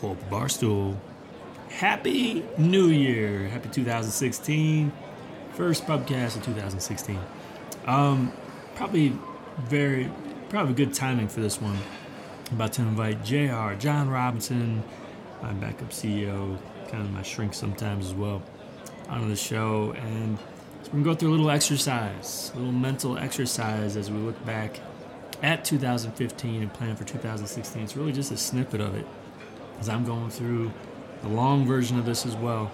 pull up a bar stool. Happy New Year! Happy 2016. First podcast of 2016. Um, probably very, probably good timing for this one. I'm about to invite JR, John Robinson, my backup CEO, kind of my shrink sometimes as well, onto the show. And so we're going to go through a little exercise, a little mental exercise as we look back at 2015 and plan for 2016. It's really just a snippet of it as I'm going through the long version of this as well.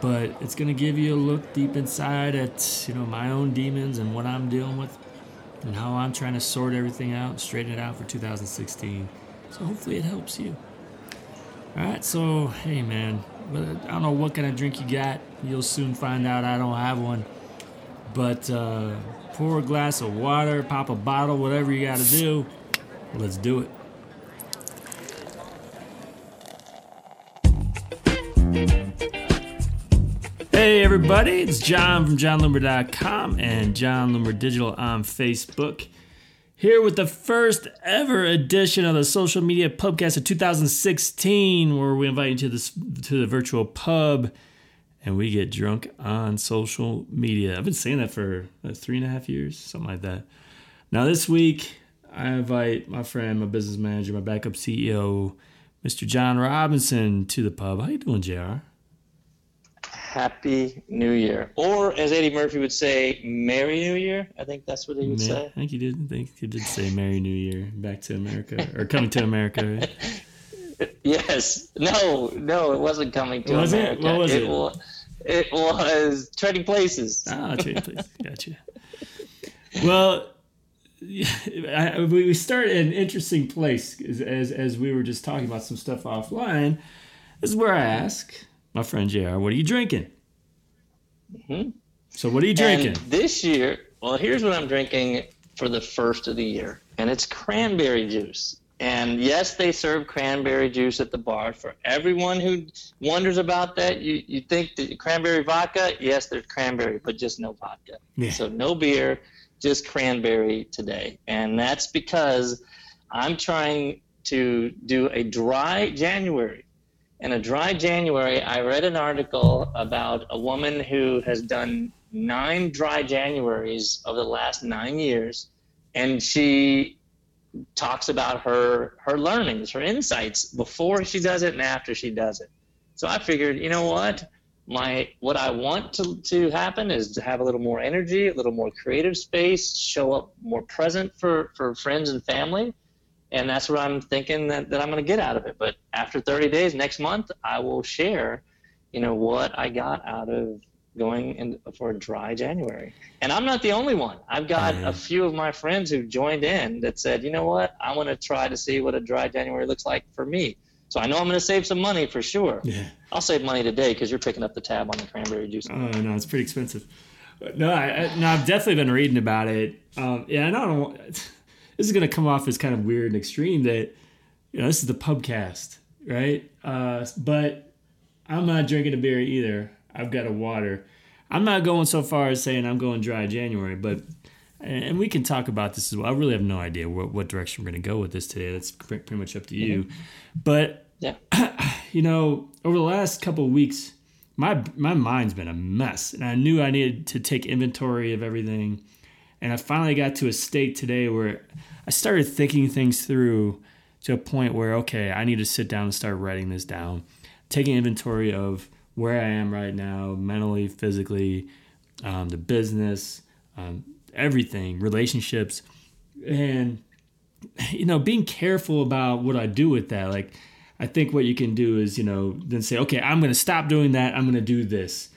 But it's going to give you a look deep inside at, you know, my own demons and what I'm dealing with and how I'm trying to sort everything out straighten it out for 2016. So hopefully it helps you. All right, so hey man, I don't know what kind of drink you got. You'll soon find out I don't have one. But uh, pour a glass of water, pop a bottle, whatever you got to do. Let's do it. Hey everybody, it's Jon from JonLoomer.com and Jon Loomer Digital on Facebook. Here with the first ever edition of the Social Media Pubcast of 2016, where we invite you to this to the virtual pub and we get drunk on social media. I've been saying that for uh, three and a half years, something like that. Now this week, I invite my friend, my business manager, my backup CEO, Mr. John Robinson, to the pub. How you doing, Jr? Happy New Year. Or as Eddie Murphy would say, Merry New Year. I think that's what he would say. I think he did. I think he did say Merry New Year. Back to America or coming to America. yes. No, no, it wasn't coming to was America. It? What was it? It was, it was Trading Places. Ah, Trading Places. Gotcha. Well, I, we start at an interesting place as, as, as we were just talking about some stuff offline. This is where I ask my friend JR, what are you drinking? Mm-hmm. So, what are you drinking? And this year, well, here's what I'm drinking for the first of the year, and it's cranberry juice. And yes, they serve cranberry juice at the bar. For everyone who wonders about that, you, you think that cranberry vodka? Yes, there's cranberry, but just no vodka. Yeah. So no beer, just cranberry today. And that's because I'm trying to do a dry January. In a dry January, I read an article about a woman who has done nine dry Januaries over the last nine years, and she talks about her her learnings, her insights before she does it and after she does it. So I figured, you know what? My what I want to, to happen is to have a little more energy, a little more creative space, show up more present for, for friends and family and that's what I'm thinking that, that I'm going to get out of it. But after 30 days, next month, I will share, you know, what I got out of going in for a dry January. And I'm not the only one. I've got Mm-hmm. a few of my friends who joined in that said, you know what, I want to try to see what a dry January looks like for me. So I know I'm going to save some money for sure. Yeah. I'll save money today because you're picking up the tab on the cranberry juice. Oh no, it's pretty expensive. No, I, I, no, I've definitely been reading about it. Um, yeah, I don't. This is going to come off as kind of weird and extreme. That you know, this is the pubcast, right? Uh, but I'm not drinking a beer either. I've got a water. I'm not going so far as saying I'm going dry January, but and we can talk about this as well. I really have no idea what, what direction we're going to go with this today. That's pretty much up to you. But Yeah. you know, over the last couple of weeks, my my mind's been a mess, and I knew I needed to take inventory of everything. And I finally got to a state today where I started thinking things through to a point where okay, I need to sit down and start writing this down, taking inventory of where I am right now, mentally, physically, um, the business, um, everything, relationships, and you know, being careful about what I do with that. Like, I think what you can do is, you know, then say, okay, I'm going to stop doing that. I'm going to do this,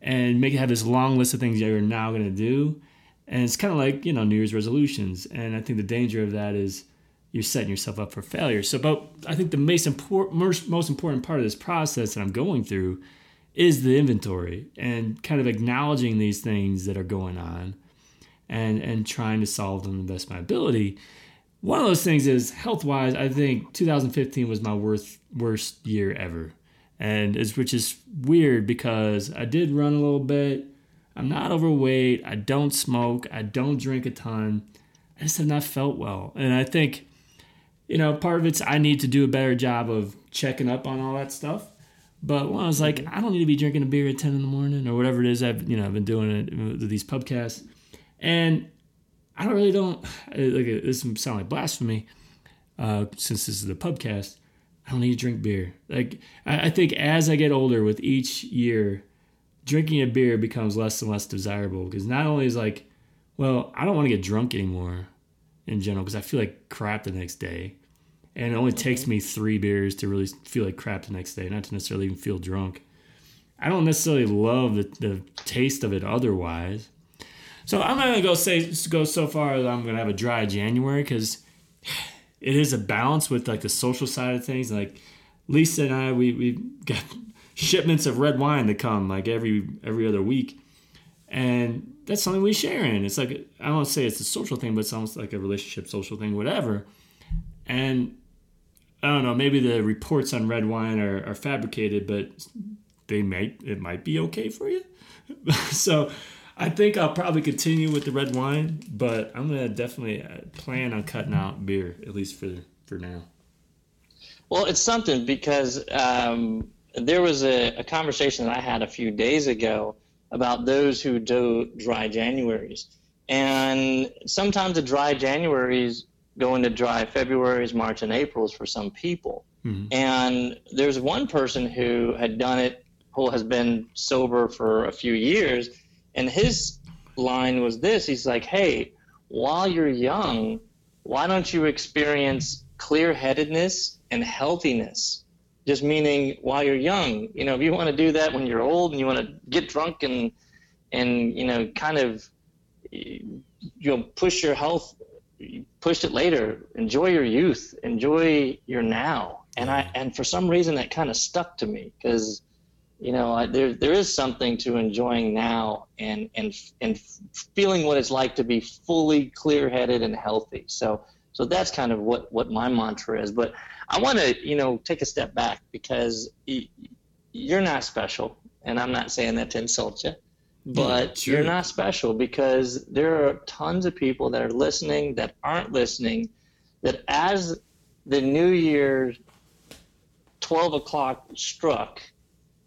and make it have this long list of things that you're now going to do. And it's kind of like you know New Year's resolutions. And I think the danger of that is you're setting yourself up for failure. So, but I think the most important, most, important part of this process that I'm going through is the inventory and kind of acknowledging these things that are going on, and and trying to solve them the best of my ability one of those things is health wise i think 2015 was my worst worst year ever and it's which is weird because i did run a little bit i'm not overweight i don't smoke i don't drink a ton i just have not felt well and i think you know, part of it's I need to do a better job of checking up on all that stuff. But when I was like, mm-hmm. I don't need to be drinking a beer at ten in the morning or whatever it is. I've you know I've been doing it with these pubcasts, and I don't really don't uh, like uh, this sound like blasphemy, uh, since this is the pubcast. I don't need to drink beer. Like I, I think as I get older, with each year, drinking a beer becomes less and less desirable because not only is like, well, I don't want to get drunk anymore in general because I feel like crap the next day. And it only mm-hmm. takes me three beers to really feel like crap the next day, not to necessarily even feel drunk. I don't necessarily love the, the taste of it otherwise. So I'm not gonna go say go so far that I'm gonna have a dry January because it is a balance with like the social side of things. Like Lisa and I, we we got shipments of red wine that come like every every other week, and that's something we share in. It's like I don't say it's a social thing, but it's almost like a relationship, social thing, whatever. And I don't know, maybe the reports on red wine are, are fabricated, but they might it might be okay for you. so I think I'll probably continue with the red wine, but I'm gonna definitely uh, plan on cutting out beer at least for for now. Well, it's something because um, there was a, a conversation that I had a few days ago about those who do dry Januaries. And sometimes the dry Januaries go into dry Februaries, March, and Aprils for some people. Mm-hmm. And there's one person who had done it, who has been sober for a few years, and his line was this he's like, hey, while you're young, why don't you experience clear headedness and healthiness? Just meaning while you're young. You know, if you want to do that when you're old and you want to get drunk and and you know kind of you know push your health, push it later. Enjoy your youth. Enjoy your now. And I and for some reason that kind of stuck to me because you know I, there there is something to enjoying now and and and feeling what it's like to be fully clear headed and healthy. So so that's kind of what what my mantra is. But I want to, you know, take a step back because you're not special, and I'm not saying that to insult you, but sure. you're not special because there are tons of people that are listening that aren't listening. That as the new year, twelve o'clock struck,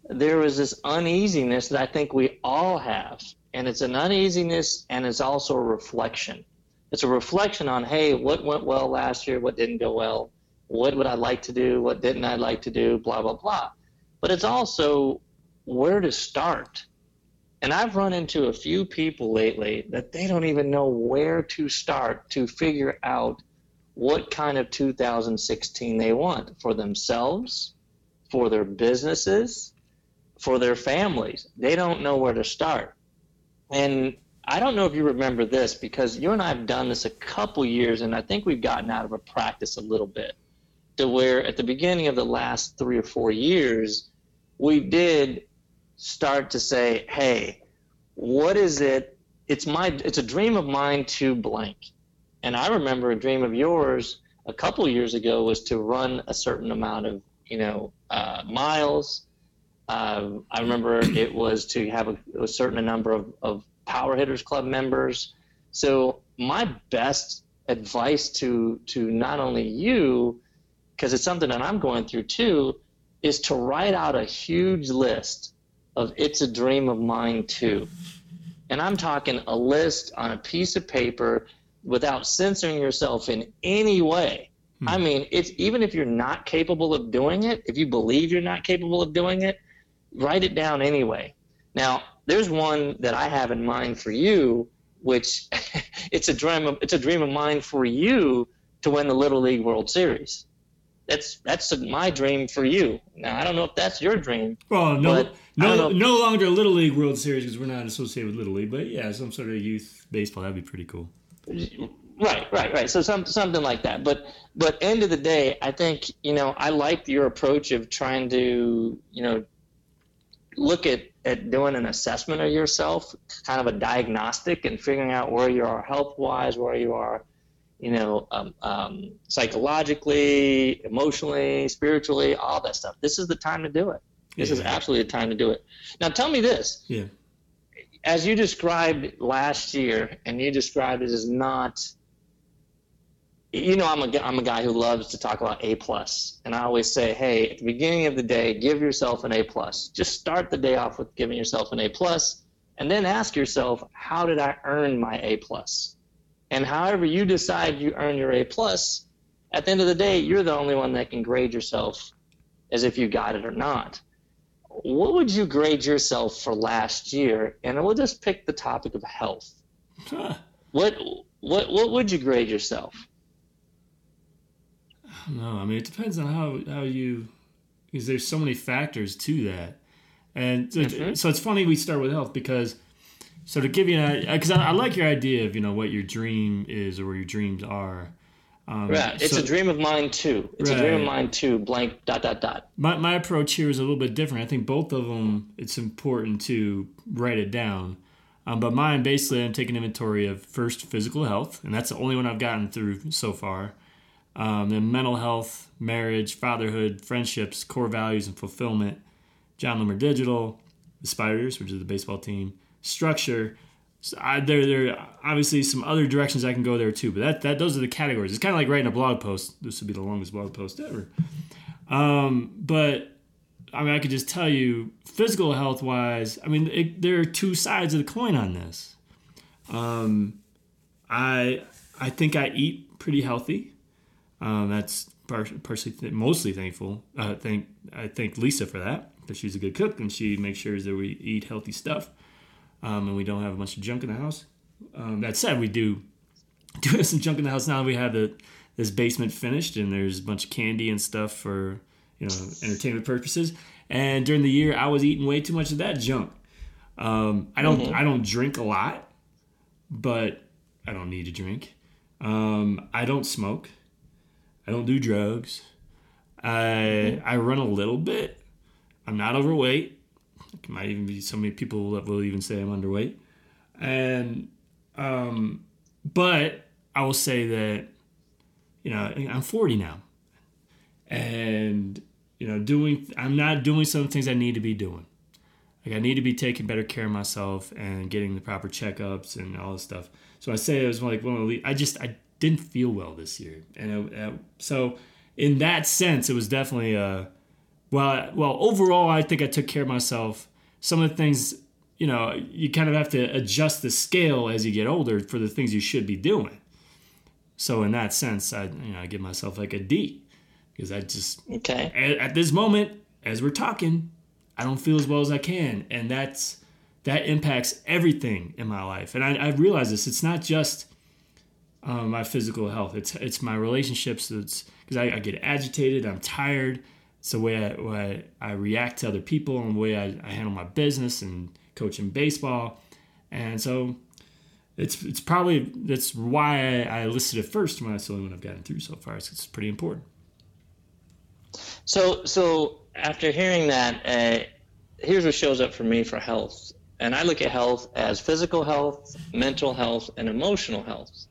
there was this uneasiness that I think we all have, and it's an uneasiness, and it's also a reflection. It's a reflection on, hey, what went well last year, what didn't go well what would I like to do? What didn't I like to do? Blah, blah, blah. But it's also where to start. And I've run into a few people lately that they don't even know where to start to figure out what kind of 2016 they want for themselves, for their businesses, for their families. They don't know where to start. And I don't know if you remember this because you and I have done this a couple years, and I think we've gotten out of a practice a little bit to where at the beginning of the last three or four years, we did start to say, hey, what is it? It's my it's a dream of mine to blank. And I remember a dream of yours a couple years ago was to run a certain amount of, you know, uh, miles. Uh, I remember it was to have a, a certain number of, of Power Hitters Club members. So my best advice to to not only you because it's something that I'm going through too, is to write out a huge list of it's a dream of mine too. And I'm talking a list on a piece of paper without censoring yourself in any way. Hmm. I mean, it's even if you're not capable of doing it, if you believe you're not capable of doing it, write it down anyway. Now, there's one that I have in mind for you, which it's a dream of, it's a dream of mine for you to win the Little League World Series that's that's my dream for you. Now I don't know if that's your dream. Well, no, no, no longer Little League World Series because we're not associated with Little League, but yeah, some sort of youth baseball that'd be pretty cool. Right, right, right. So some something like that. But but end of the day, I think you know I like your approach of trying to you know look at at doing an assessment of yourself, kind of a diagnostic, and figuring out where you are health wise, where you are you know, um, um, psychologically, emotionally, spiritually, all that stuff. This is the time to do it. This yeah. is absolutely the time to do it. Now, tell me this. Yeah. As you described last year, and you described it as not you know, I'm a, I'm a guy who loves to talk about A plus, and I always say, hey, at the beginning of the day, give yourself an A plus. Just start the day off with giving yourself an A plus, and then ask yourself, how did I earn my A plus? And however you decide you earn your A plus, at the end of the day, you're the only one that can grade yourself as if you got it or not. What would you grade yourself for last year? And we'll just pick the topic of health. Huh. What what what would you grade yourself? No, I mean it depends on how how you because there's so many factors to that, and so, mm-hmm. so it's funny we start with health because so to give you an because I, I, like your idea of you know what your dream is or where your dreams are. Um, right, it's so, a dream of mine too. It's right. a dream of mine too. Blank dot dot dot. My my approach here is a little bit different. I think both of them. It's important to write it down. Um, but mine basically, I'm taking inventory of first physical health, and that's the only one I've gotten through so far. Um, then mental health, marriage, fatherhood, friendships, core values, and fulfillment. Jon Loomer Digital, the Spiders, which is the baseball team, structure. So I, there, there are obviously some other directions I can go there too, but that, that those are the categories. It's kind of like writing a blog post. This would be the longest blog post ever. Um, but I mean, I could just tell you, physical health wise, I mean, it, there are two sides of the coin on this. Um, I I think I eat pretty healthy. Um, that's partially, mostly thankful. Uh, thank I thank Lisa for that because she's a good cook and she makes sure that we eat healthy stuff, um, and we don't have a bunch of junk in the house. Um, that said, we do do have some junk in the house now. That we have the this basement finished and there's a bunch of candy and stuff for you know entertainment purposes. And during the year, I was eating way too much of that junk. Um, I don't mm-hmm. I don't drink a lot, but I don't need to drink. Um, I don't smoke. I don't do drugs. I I run a little bit. I'm not overweight. It might even be so many people that will even say I'm underweight. And um, but I will say that you know I'm 40 now, and you know doing I'm not doing some things I need to be doing. Like I need to be taking better care of myself and getting the proper checkups and all this stuff. So I say it was like one of the I just I didn't feel well this year, and it, so in that sense, it was definitely a well. Well, overall, I think I took care of myself. Some of the things, you know, you kind of have to adjust the scale as you get older for the things you should be doing. So in that sense, I you know I give myself like a D because I just okay at, at this moment as we're talking, I don't feel as well as I can, and that's that impacts everything in my life. And I, I realize this. It's not just um, my physical health. It's it's my relationships. It's because I, I, get agitated. I'm tired. It's the way I, way I react to other people and the way I, I handle my business and coaching baseball. And so it's it's probably that's why I, I listed it first when I the only one I've gotten through so far. So it's pretty important. So so after hearing that, uh, here's what shows up for me for health. And I look at health as physical health, mental health, and emotional health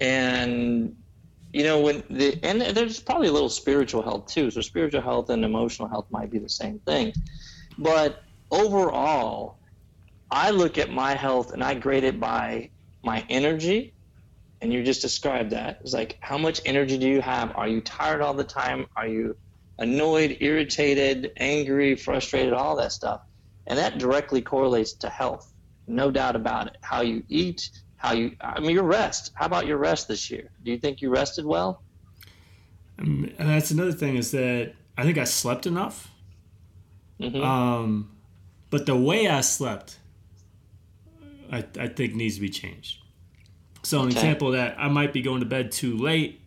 and you know when the and there's probably a little spiritual health too. So spiritual health and emotional health might be the same thing. But overall i look at my health and i grade it by my energy. And you just described that. It's like how much energy do you have? Are you tired all the time? Are you annoyed irritated angry frustrated all that stuff? And that directly correlates to health. No doubt about it. How you eat how you I mean your rest. How about your rest this year? Do you think you rested well? Um, and that's another thing is that I think I slept enough. Mm-hmm. Um, but the way I slept, I, I think needs to be changed. So an okay. example that I might be going to bed too late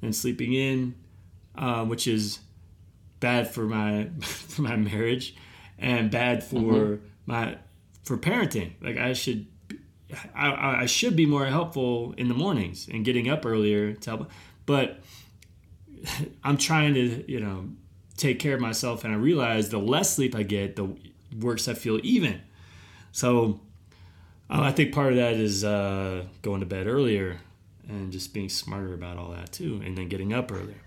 and sleeping in, uh, which is bad for my for my marriage and bad for mm-hmm. my for parenting. Like I should I, I should be more helpful in the mornings and getting up earlier to help, but I'm trying to, you know, take care of myself. And I realize the less sleep I get, the worse I feel even. So uh, I think part of that is uh, going to bed earlier and just being smarter about all that too, and then getting up earlier.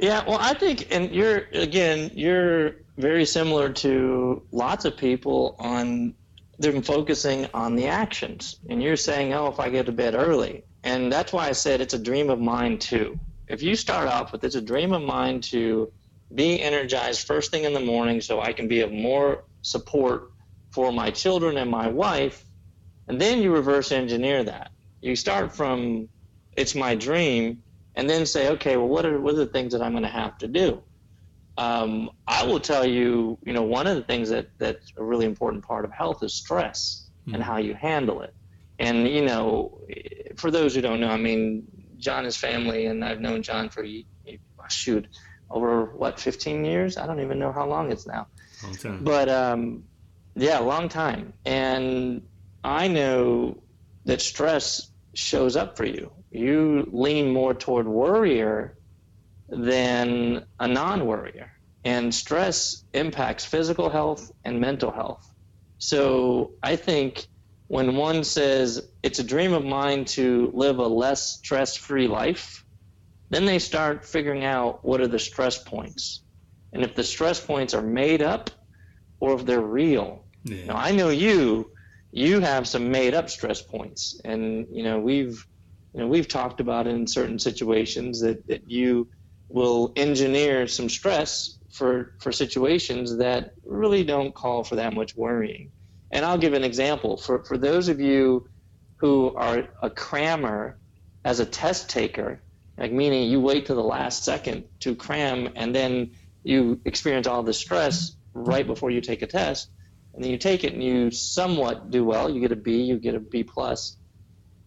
Yeah, well, I think, and you're again, you're very similar to lots of people on they're focusing on the actions. And you're saying, oh, if I get to bed early, And that's why I said it's a dream of mine too. If you start off with it's a dream of mine to be energized first thing in the morning so I can be of more support for my children and my wife, and then you reverse engineer that. You start from it's my dream and then say, okay, well, what are, what are the things that I'm going to have to do? Um, I will tell you, you know, one of the things that, that's a really important part of health is stress mm-hmm. and how you handle it. And, you know, for those who don't know, I mean, Jon is family, and I've known Jon for, shoot, over what, 15 years? I don't even know how long it's now. Long time. But, um, yeah, long time. And I know that stress shows up for you. You lean more toward worrier than a non worrier. And stress impacts physical health and mental health. So I think when one says it's a dream of mine to live a less stress free life, then they start figuring out what are the stress points. And if the stress points are made up or if they're real. Yeah. Now, I know you, you have some made up stress points. And, you know, we've, you know, we've talked about in certain situations that, that you will engineer some stress for, for situations that really don't call for that much worrying. And I'll give an example. For, for those of you who are a crammer as a test taker, like meaning you wait to the last second to cram and then you experience all the stress right before you take a test, and then you take it and you somewhat do well, you get a B, you get a B plus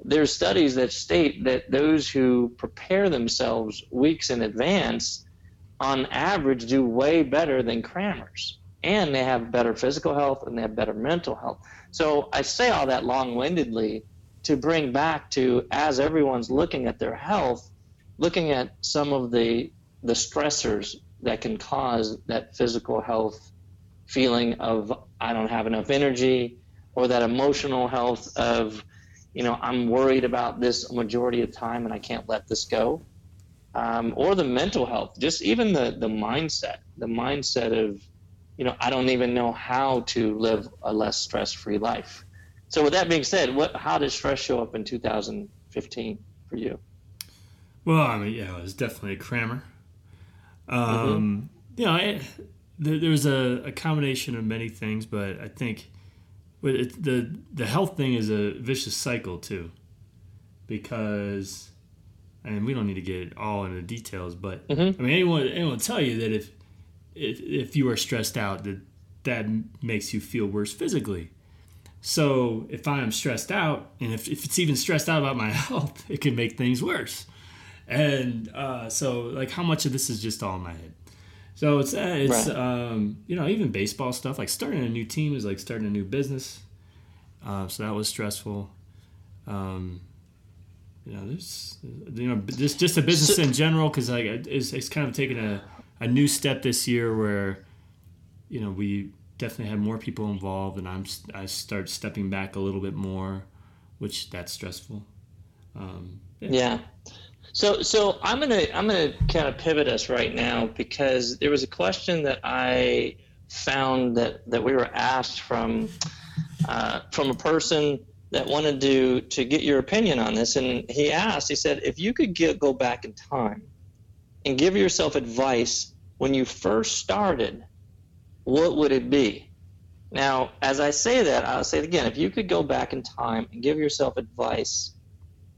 there's studies that state that those who prepare themselves weeks in advance on average do way better than crammers. And they have better physical health and they have better mental health. So i say all that long-windedly to bring back to as everyone's looking at their health looking at some of the the stressors that can cause that physical health feeling of i don't have enough energy or that emotional health of you know, I'm worried about this a majority of time and I can't let this go. Um, or the mental health, just even the, the mindset, the mindset of, you know, I don't even know how to live a less stress free life. So, with that being said, what, how did stress show up in 2015 for you? Well, I mean, yeah, it was definitely a crammer. Um, mm-hmm. You know, it, there, there was a, a combination of many things, but I think but it, the the health thing is a vicious cycle too, because, and we don't need to get all into details, but mm-hmm. I mean anyone anyone will tell you that if if if you are stressed out that that makes you feel worse physically. So if I am stressed out, and if, if it's even stressed out about my health, it can make things worse. And uh, so, like, how much of this is just all in my head? So it's uh, it's right. um, you know even baseball stuff like starting a new team is like starting a new business. Uh, so that was stressful. Um, you know, there's you know just just a business so, in general because like it's, it's kind of taken a, a new step this year where you know we definitely had more people involved and I'm I start stepping back a little bit more, which that's stressful. Um, yeah. yeah. So, so I'm gonna I'm gonna kind of pivot us right now because there was a question that I found that that we were asked from uh, from a person that wanted to to get your opinion on this, and he asked. He said, if you could get, go back in time and give yourself advice when you first started, what would it be? Now, as I say that, I'll say it again. If you could go back in time and give yourself advice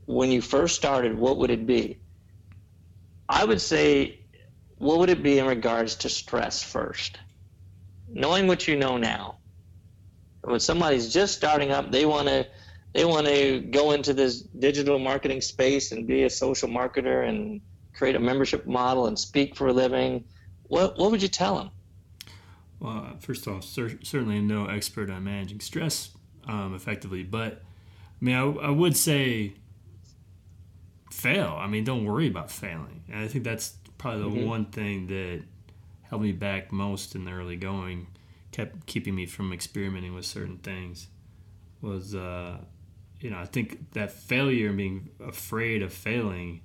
when you first started, what would it be? I would say, what would it be in regards to stress first? Knowing what you know now. When somebody's just starting up, they want to they want to go into this digital marketing space and be a social marketer and create a membership model and speak for a living. What what would you tell them? Well, first off, cer- certainly no expert on managing stress um, effectively, but I mean, I, I would say fail. I mean, don't worry about failing. And I think that's probably the mm-hmm. one thing that held me back most in the early going, kept keeping me from experimenting with certain things. Was uh, you know, I think that failure and being afraid of failing,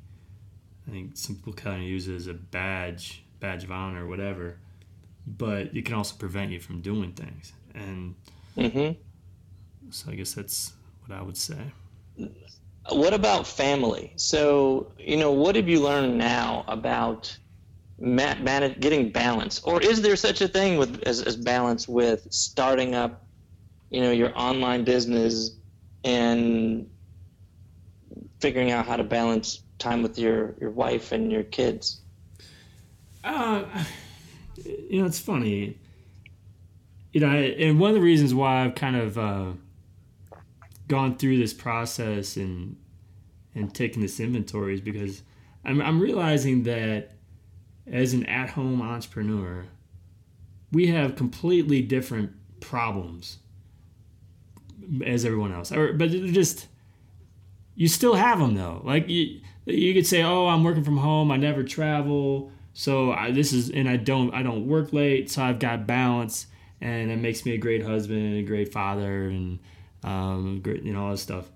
I think some people kind of use it as a badge, badge of honor, or whatever. But it can also prevent you from doing things, and mm-hmm. so I guess that's what I would say. What about family? So, you know, what have you learned now about man- getting balance? Or is there such a thing with as, as balance with starting up, you know, your online business and figuring out how to balance time with your, your wife and your kids? Uh, you know, it's funny. You know, and one of the reasons why I've kind of uh, gone through this process and and taking this inventory is because I'm, I'm realizing that as an at-home entrepreneur, we have completely different problems as everyone else. Or, but just you still have them though. Like you, you could say, "Oh, I'm working from home. I never travel." So I, this is, and I don't, I don't work late, so I've got balance, and it makes me a great husband and a great father, and um, great, you know, all this stuff.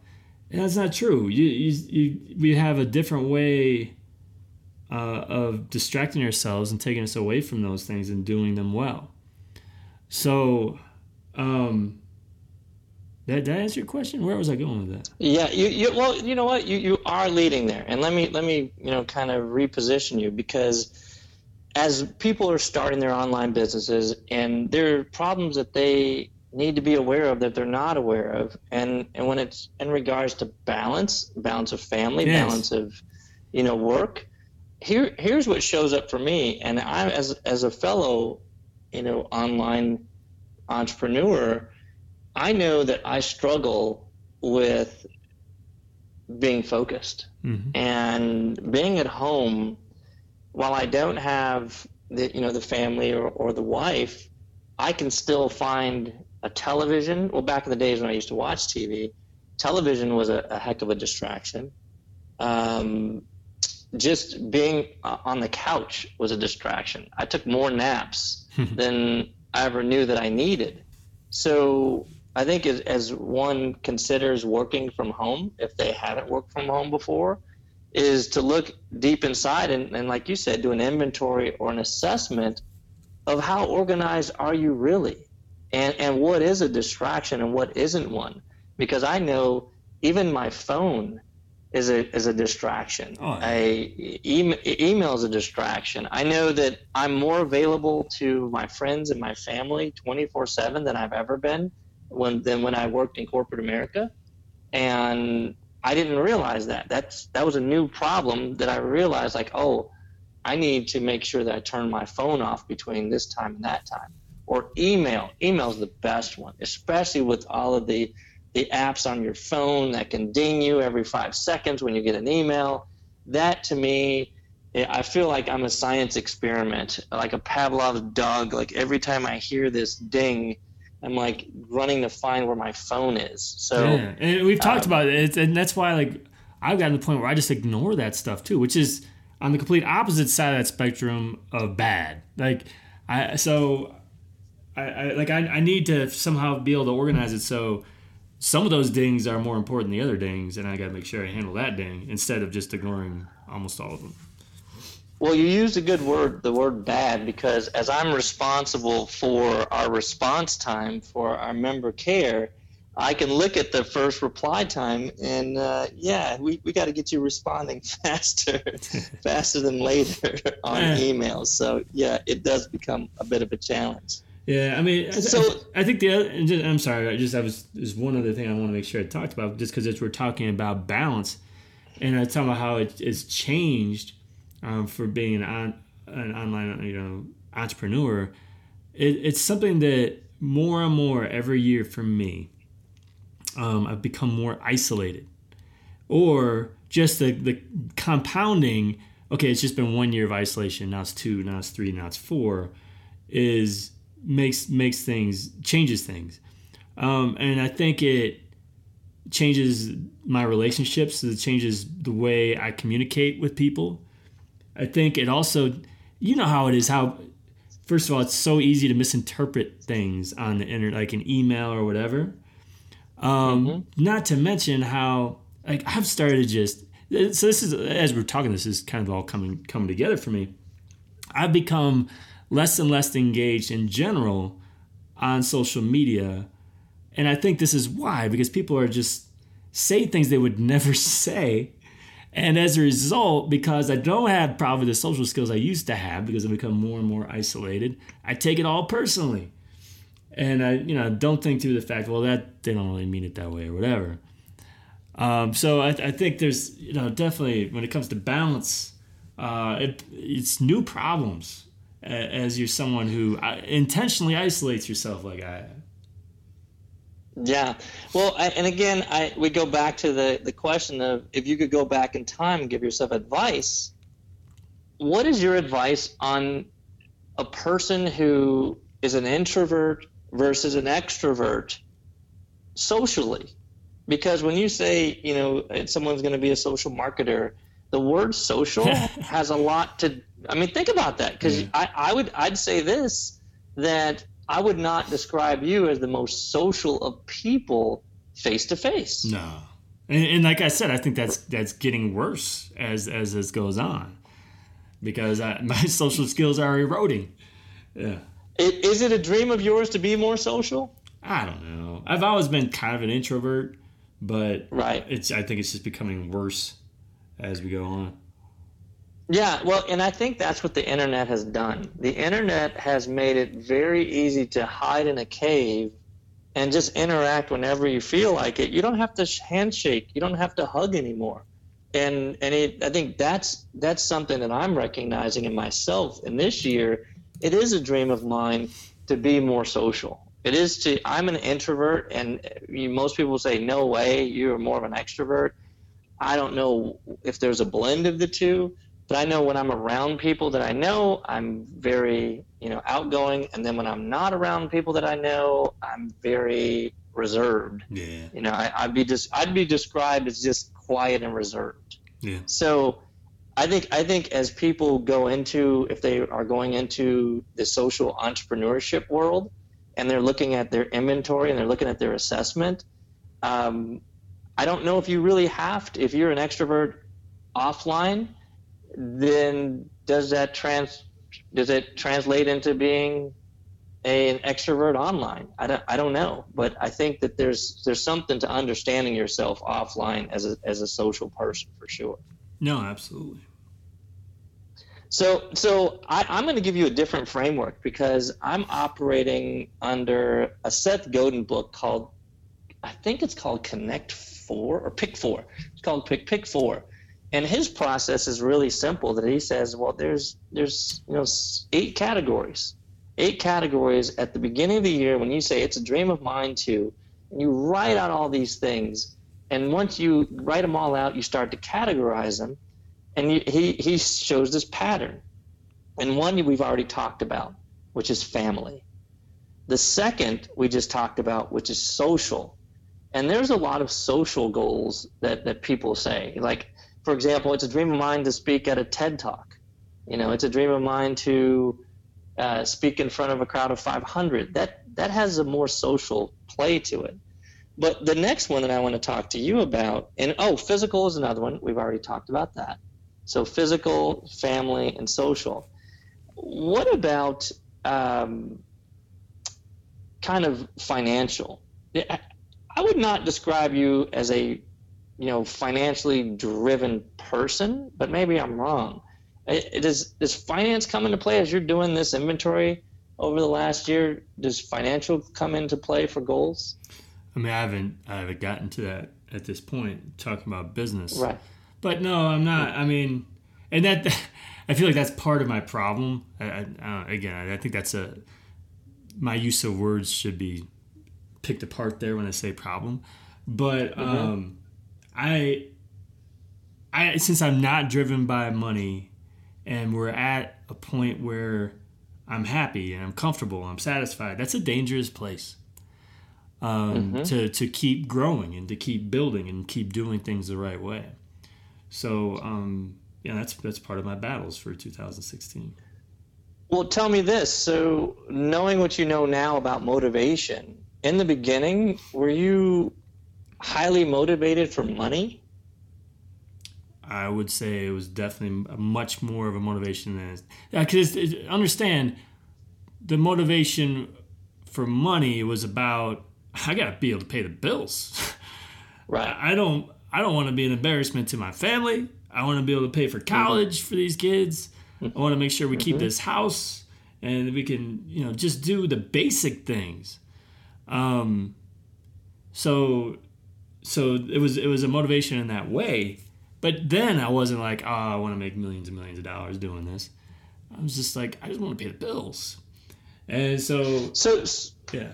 And that's not true. You, you, you we have a different way uh, of distracting ourselves and taking us away from those things and doing them well. So, um, that, did I answer your question? Where was I going with that? Yeah, you, you well, you know what, you, you are leading there, and let me let me you know kind of reposition you because as people are starting their online businesses and there are problems that they need to be aware of that they're not aware of and and when it's in regards to balance balance of family yes. balance of you know work here here's what shows up for me and i as as a fellow you know online entrepreneur i know that i struggle with being focused mm-hmm. and being at home while I don't have the you know the family or, or the wife, I can still find a television. Well, back in the days when I used to watch TV, television was a, a heck of a distraction. Um, just being on the couch was a distraction. I took more naps than I ever knew that I needed. So I think as, as one considers working from home, if they haven't worked from home before, is to look deep inside and, and like you said do an inventory or an assessment of how organized are you really and and what is a distraction and what isn't one because i know even my phone is a is a distraction oh, e- email is a distraction i know that i'm more available to my friends and my family 24/7 than i've ever been when than when i worked in corporate america and I didn't realize that. That's that was a new problem that I realized. Like, oh, I need to make sure that I turn my phone off between this time and that time. Or email. Email is the best one, especially with all of the the apps on your phone that can ding you every five seconds when you get an email. That to me, I feel like I'm a science experiment, like a Pavlov's dog. Like every time I hear this ding, I'm like running to find where my phone is. So yeah. and we've talked um, about it, and that's why like I've gotten to the point where I just ignore that stuff too, which is on the complete opposite side of that spectrum of bad. Like I so I, I like I, I need to somehow be able to organize it so some of those dings are more important than the other dings, and I got to make sure I handle that ding instead of just ignoring almost all of them. Well, you used a good word, the word bad, because as I'm responsible for our response time for our member care, I can look at the first reply time and uh, yeah, we, we got to get you responding faster, faster than later on yeah. emails. So yeah, it does become a bit of a challenge. Yeah, I mean, so I, I think the other. I'm sorry, I just I was there's one other thing I want to make sure I talked about just because we're talking about balance, and I talk about how it, it's changed um, for being an, on, an online you know entrepreneur, it, it's something that more and more every year for me, um, I've become more isolated, or just the the compounding. Okay, it's just been one year of isolation. Now it's two. Now it's three. Now it's four. Is makes makes things changes things, um, and I think it changes my relationships. It changes the way I communicate with people. I think it also, you know how it is. How first of all, it's so easy to misinterpret things on the internet, like an email or whatever. Um, mm-hmm. Not to mention how like I've started just so this is as we're talking, this is kind of all coming coming together for me. I've become less and less engaged in general on social media, and I think this is why because people are just say things they would never say. And as a result, because I don't have probably the social skills I used to have because I've become more and more isolated, I take it all personally. And I, you know, don't think through the fact, well, that they don't really mean it that way or whatever. Um, so I, I, think there's, you know, definitely when it comes to balance, uh, it, it's new problems as you're someone who uh, intentionally isolates yourself like I. Yeah. Well, I, and again, I we go back to the the question of if you could go back in time and give yourself advice, what is your advice on a person who is an introvert versus an extrovert socially? Because when you say, you know, someone's going to be a social marketer, the word social has a lot to I mean, think about that because I, I would I'd say this that I would not describe you as the most social of people face to face. No, and, and, like I said, I think that's that's getting worse as as this goes on because I, my social skills are eroding. Yeah. It, is it a dream of yours to be more social? I don't know. I've always been kind of an introvert, but right. It's I think it's just becoming worse as we go on. Yeah, well, and I think that's what the internet has done. The internet has made it very easy to hide in a cave and just interact whenever you feel like it. You don't have to handshake. You don't have to hug anymore. And and it, I think that's that's something that I'm recognizing in myself. And this year, it is a dream of mine to be more social. It is to. I'm an introvert, and most people say, "No way, you're more of an extrovert." I don't know if there's a blend of the two, but I know when I'm around people that I know, I'm very, you know, outgoing. And then when I'm not around people that I know, I'm very reserved. Yeah. You know, I, would be just, I'd be described as just quiet and reserved. Yeah. So I think, I think as people go into, if they are going into the social entrepreneurship world and they're looking at their inventory and they're looking at their assessment, um, I don't know if you really have to, if you're an extrovert offline, then does that trans does it translate into being a, an extrovert online? I don't, I don't know, but I think that there's there's something to understanding yourself offline as a as a social person for sure. No, absolutely. So so I, I'm going to give you a different framework because I'm operating under a Seth Godin book called I think it's called Connect Four or Pick Four. It's called Pick Pick Four and his process is really simple that he says well there's there's you know eight categories. Eight categories at the beginning of the year when you say it's a dream of mine too and you write out all these things and once you write them all out you start to categorize them and you, he he shows this pattern. And one we've already talked about which is family. The second we just talked about which is social. And there's a lot of social goals that, that people say like for example, it's a dream of mine to speak at a TED Talk. You know, it's a dream of mine to uh, speak in front of a crowd of 500. That that has a more social play to it. But the next one that I want to talk to you about, and oh, physical is another one. We've already talked about that. So physical, family, and social. What about um, kind of financial? I would not describe you as a you know financially driven person, but maybe I'm wrong. does does finance come into play as you're doing this inventory over the last year? Does financial come into play for goals? I mean, I haven't I haven't gotten to that at this point talking about business, right? But no, I'm not. I mean, and that I feel like that's part of my problem. I, I, again, I think that's a my use of words should be picked apart there when I say problem. But mm-hmm. um, I I since I'm not driven by money and we're at a point where I'm happy and I'm comfortable, I'm satisfied. That's a dangerous place. Um, mm-hmm. to to keep growing and to keep building and keep doing things the right way. So um, yeah, that's that's part of my battles for 2016. Well, tell me this. So, knowing what you know now about motivation, in the beginning, were you highly motivated for money? I would say it was definitely much more of a motivation than because yeah, understand the motivation for money was about I got to be able to pay the bills. Right. I don't I don't want to be an embarrassment to my family. I want to be able to pay for college mm-hmm. for these kids. I want to make sure we keep mm-hmm. this house and we can, you know, just do the basic things. Um, so, so it was it was a motivation in that way. But then I wasn't like, oh, I want to make millions and millions of dollars doing this. I was just like, I just want to pay the bills. And so, so yeah.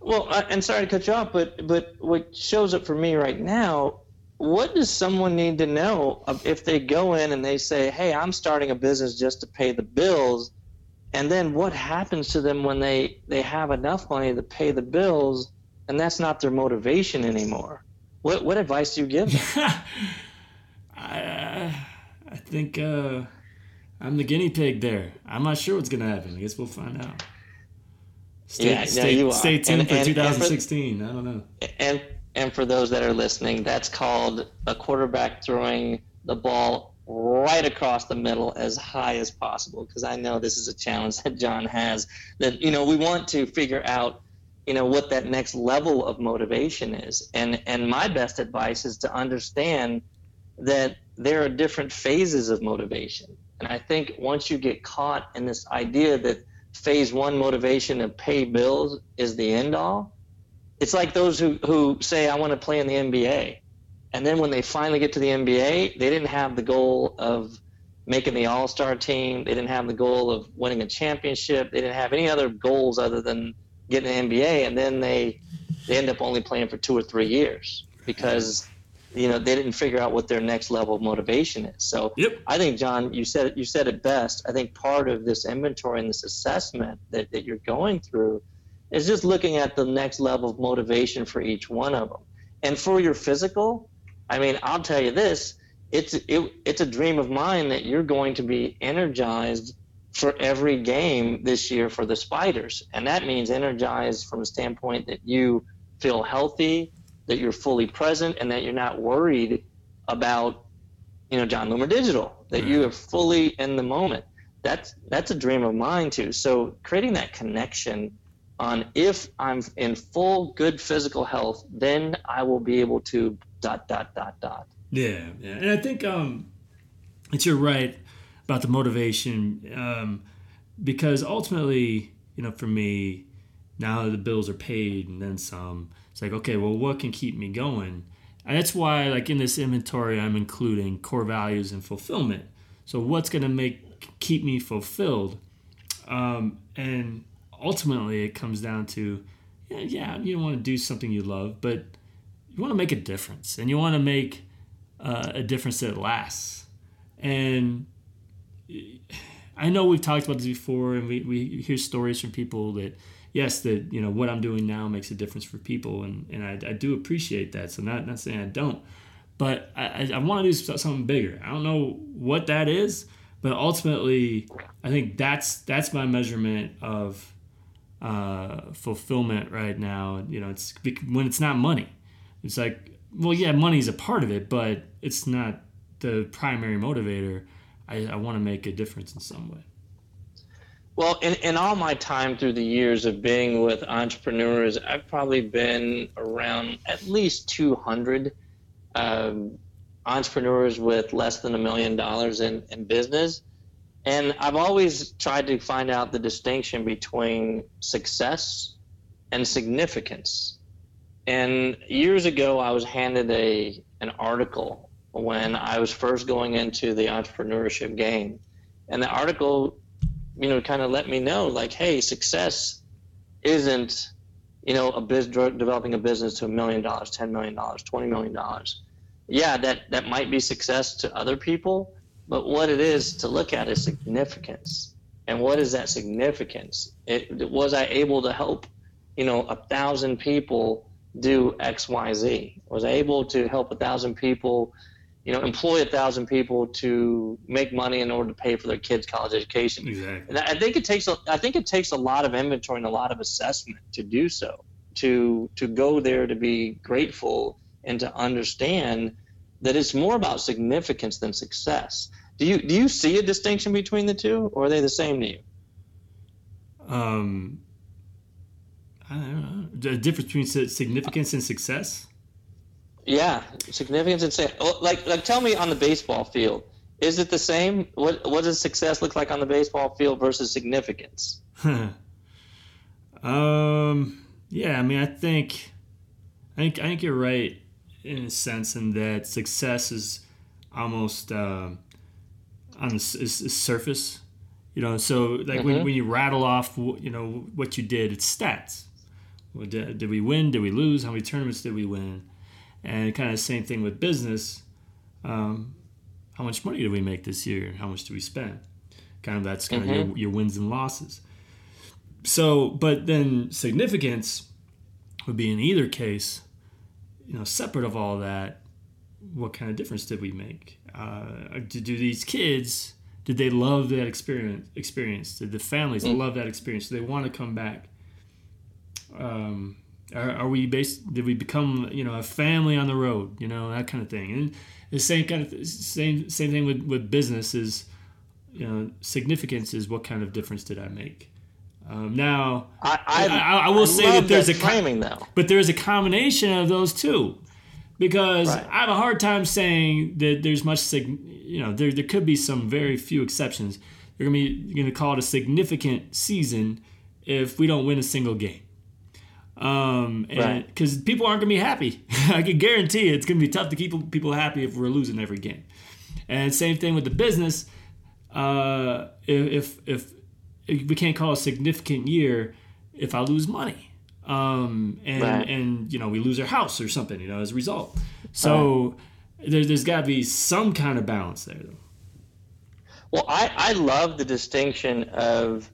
Well, and sorry to cut you off, but but what shows up for me right now what does someone need to know if they go in and they say, "Hey, I'm starting a business just to pay the bills," and then what happens to them when they they have enough money to pay the bills, and that's not their motivation anymore? What what advice do you give? I I think uh, I'm the guinea pig there. I'm not sure what's gonna happen. I guess we'll find out. Stay, yeah, stay, you are. stay tuned and, for and, 2016. And for, I don't know. And and for those that are listening, that's called a quarterback throwing the ball right across the middle as high as possible. Because I know this is a challenge that Jon has. That you know we want to figure out you know what that next level of motivation is. And and my best advice is to understand that there are different phases of motivation. And I think once you get caught in this idea that phase one motivation of pay bills is the end all, it's like those who, who say, I want to play in the NBA. And then when they finally get to the NBA, they didn't have the goal of making the All Star team. They didn't have the goal of winning a championship. They didn't have any other goals other than getting an NBA. And then they, they end up only playing for two or three years because you know they didn't figure out what their next level of motivation is. So yep. I think Jon, you said you said it best. I think part of this inventory and this assessment that, that you're going through is just looking at the next level of motivation for each one of them. And for your physical, I mean, I'll tell you this: it's it, it's a dream of mine that you're going to be energized for every game this year for the Spiders, and that means energized from a standpoint that you feel healthy, that you're fully present, and that you're not worried about, you know, Jon Loomer Digital, that you are fully in the moment. That's that's a dream of mine too. So creating that connection on if I'm in full good physical health, then I will be able to dot dot dot dot. Yeah, yeah, and I think um, it's you're right about the motivation um, because ultimately, you know, for me, now the bills are paid and then some. It's like, okay, well, what can keep me going? And that's why, like in this inventory, I'm including core values and fulfillment. So, what's going to make keep me fulfilled? Um, and ultimately it comes down to yeah, yeah you want to do something you love, but you want to make a difference and you want to make uh, a difference that lasts. And I know we've talked about this before, and we, we hear stories from people that yes, that you know what I'm doing now makes a difference for people, and and I, I do appreciate that. So not not saying I don't, but I, I want to do something bigger. I don't know what that is, but ultimately, I think that's that's my measurement of uh, fulfillment right now. You know, it's when it's not money. It's like, well, yeah, money's a part of it, but it's not the primary motivator. I, I want to make a difference in some way. Well, in, in all my time through the years of being with entrepreneurs, I've probably been around at least 200 um, entrepreneurs with less than a million dollars in, in business. And I've always tried to find out the distinction between success and significance. And years ago, I was handed a an article when I was first going into the entrepreneurship game, and the article, you know, kind of let me know like, hey, success isn't, you know, a business developing a business to a million dollars, ten million dollars, twenty million dollars. Yeah, that that might be success to other people, but what it is to look at is significance. And what is that significance? It, was I able to help, you know, a thousand people do X, Y, Z? Was I able to help a thousand people, you know, employ a thousand people to make money in order to pay for their kids' college education? Exactly. And I think it takes a, I think it takes a lot of inventory and a lot of assessment to do so. To to go there to be grateful and to understand that it's more about significance than success. Do you do you see a distinction between the two, or are they the same to you? Um, I don't know. The difference between significance and success. Yeah, significance and say like like tell me on the baseball field, is it the same? What what does success look like on the baseball field versus significance? um, yeah, I mean, I think, I think, I think you're right in a sense in that success is almost uh, on the surface. You know, so like mm-hmm. when, when you rattle off, you know, what you did, it's stats. Did, did we win? Did we lose? How many tournaments did we win? And kind of same thing with business. Um, how much money do we make this year? How much do we spend? Kind of that's kind mm-hmm. of your, your wins and losses. So, but then significance would be in either case, you know, separate of all that, what kind of difference did we make? Uh, do, do these kids, did they love that experience? Experience? Did the families mm-hmm. love that experience? Do they want to come back? Um, are, are, we based? Did we become you know a family on the road? You know that kind of thing. And the same kind of same same thing with with business is, you know, significance is what kind of difference did I make? Um, now, I, I, I, I will I say that there's that a framing though, but there's a combination of those two, because right. I have a hard time saying that there's much, you know, there there could be some very few exceptions. You're gonna be you're gonna call it a significant season if we don't win a single game. Um, and because right. people aren't gonna be happy, I can guarantee it's gonna be tough to keep people happy if we're losing every game. And same thing with the business. Uh, if if if we can't call a significant year if I lose money. Um, and right. and you know we lose our house or something, you know, as a result. So right. there, there's got to be some kind of balance there, though. Well, I, I love the distinction of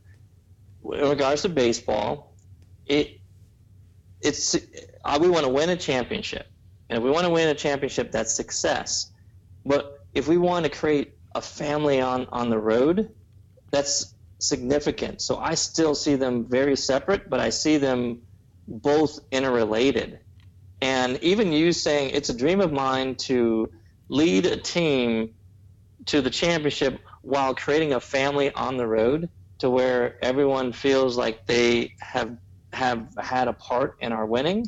in regards to baseball. It it's uh, we want to win a championship, and if we want to win a championship, that's success. But if we want to create a family on on the road, that's significant. So I still see them very separate, but I see them both interrelated. And even you saying it's a dream of mine to lead a team to the championship while creating a family on the road to where everyone feels like they have have had a part in our winning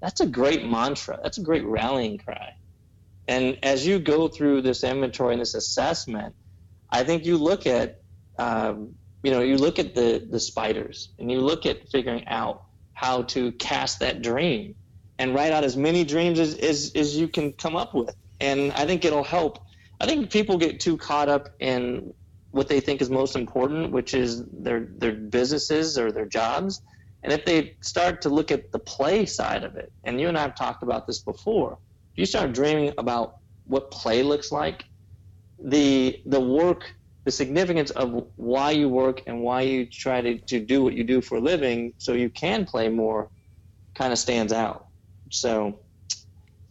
that's a great mantra that's a great rallying cry and as you go through this inventory and this assessment i think you look at um, you know, you look at the the spiders and you look at figuring out how to cast that dream and write out as many dreams as, as, as you can come up with. And I think it'll help. I think people get too caught up in what they think is most important, which is their their businesses or their jobs. And if they start to look at the play side of it, and you and I have talked about this before, if you start dreaming about what play looks like, the the work the significance of why you work and why you try to, to do what you do for a living so you can play more kind of stands out. So,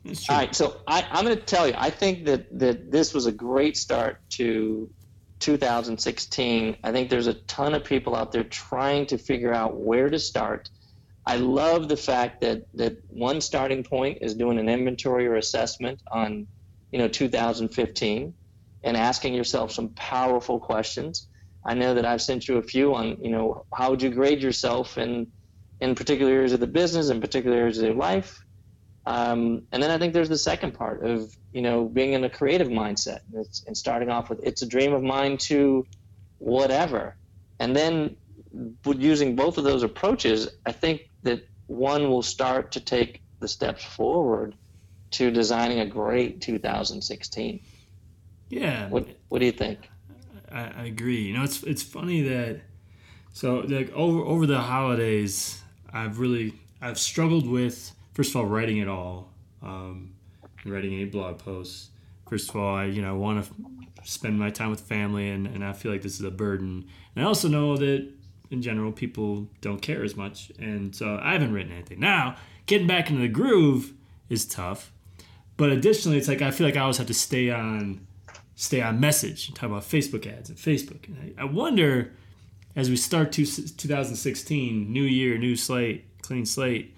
all right. So I, I'm going to tell you, I think that, that this was a great start to 2016. I think there's a ton of people out there trying to figure out where to start. I love the fact that, that one starting point is doing an inventory or assessment on, you know, 2015 and asking yourself some powerful questions. I know that I've sent you a few on, you know, how would you grade yourself in in particular areas of the business and particular areas of your life. Um, and then I think there's the second part of, you know, being in a creative mindset and starting off with it's a dream of mine to whatever. And then using both of those approaches, I think that one will start to take the steps forward to designing a great 2016. Yeah. What What do you think? I, I agree. You know, it's it's funny that so like over over the holidays, I've really I've struggled with first of all writing it all, um, writing any blog posts. First of all, I you know want to spend my time with family, and, and I feel like this is a burden. And I also know that in general people don't care as much, and so I haven't written anything. Now getting back into the groove is tough, but additionally, it's like I feel like I always have to stay on stay on message and talk about Facebook ads and Facebook. And I, I wonder as we start to 2016, new year, new slate, clean slate,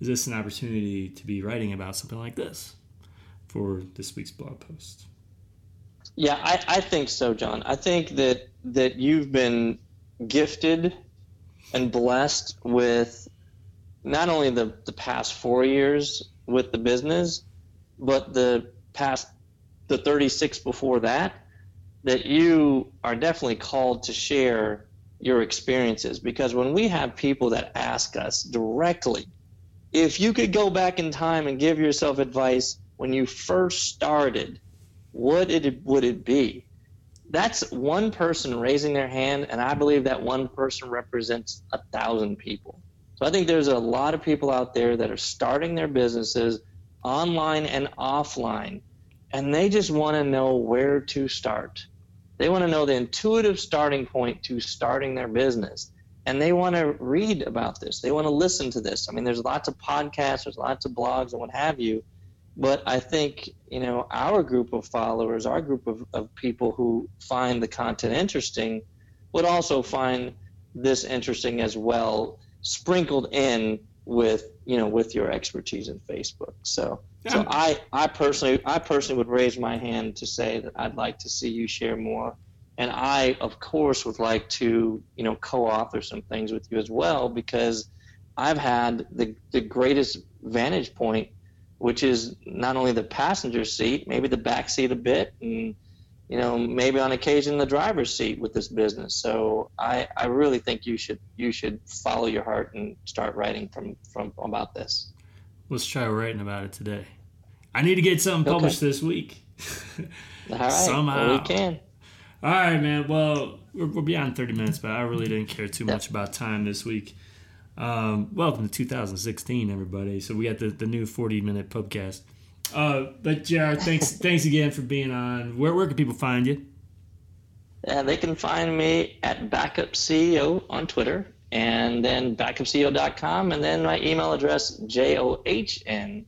is this an opportunity to be writing about something like this for this week's blog post? Yeah, I, I think so, Jon. I think that that you've been gifted and blessed with not only the, the past four years with the business, but the past the 36 before that that you are definitely called to share your experiences because when we have people that ask us directly if you could go back in time and give yourself advice when you first started what it, would it be? That's one person raising their hand and i believe that one person represents a thousand people. So i think there's a lot of people out there that are starting their businesses online and offline and they just want to know where to start. They want to know the intuitive starting point to starting their business. And they want to read about this. They want to listen to this. I mean, there's lots of podcasts, there's lots of blogs, and what have you. But I think, you know, our group of followers, our group of, of people who find the content interesting, would also find this interesting as well, sprinkled in with, you know, with your expertise in Facebook. So so I, I personally, I personally would raise my hand to say that I'd like to see you share more, and I, of course, would like to, you know, co-author some things with you as well because I've had the the greatest vantage point, which is not only the passenger seat, maybe the back seat a bit, and you know, maybe on occasion the driver's seat with this business. So I, I really think you should you should follow your heart and start writing from from about this. Let's try writing about it today. I need to get something published okay. this week. All right. Somehow. Well, we can. All right, man. Well, we're, we're, beyond 30 minutes, but I really didn't care too much about time this week. Um, welcome to 2016, everybody. So we got the, the new 40 minute podcast. Uh, but JR, thanks thanks again for being on. Where where can people find you? Yeah, they can find me at Backup CEO on Twitter, and then backupceo.com, and then my email address j o h n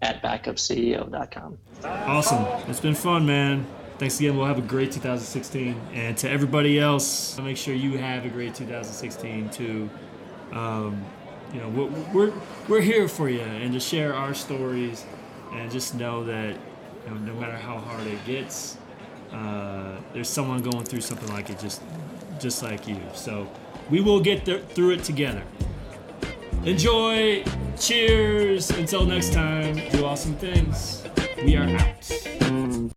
at backupceo.com. Awesome. It's been fun, man. Thanks again. We'll have a great 2016. And to everybody else, make sure you have a great 2016 too. Um, you know, we're, we're, here for you and to share our stories and just know that you know, no matter how hard it gets, uh, there's someone going through something like it just just like you. So we will get th- through it together. Enjoy. Cheers. Until next time, do awesome things. We are out.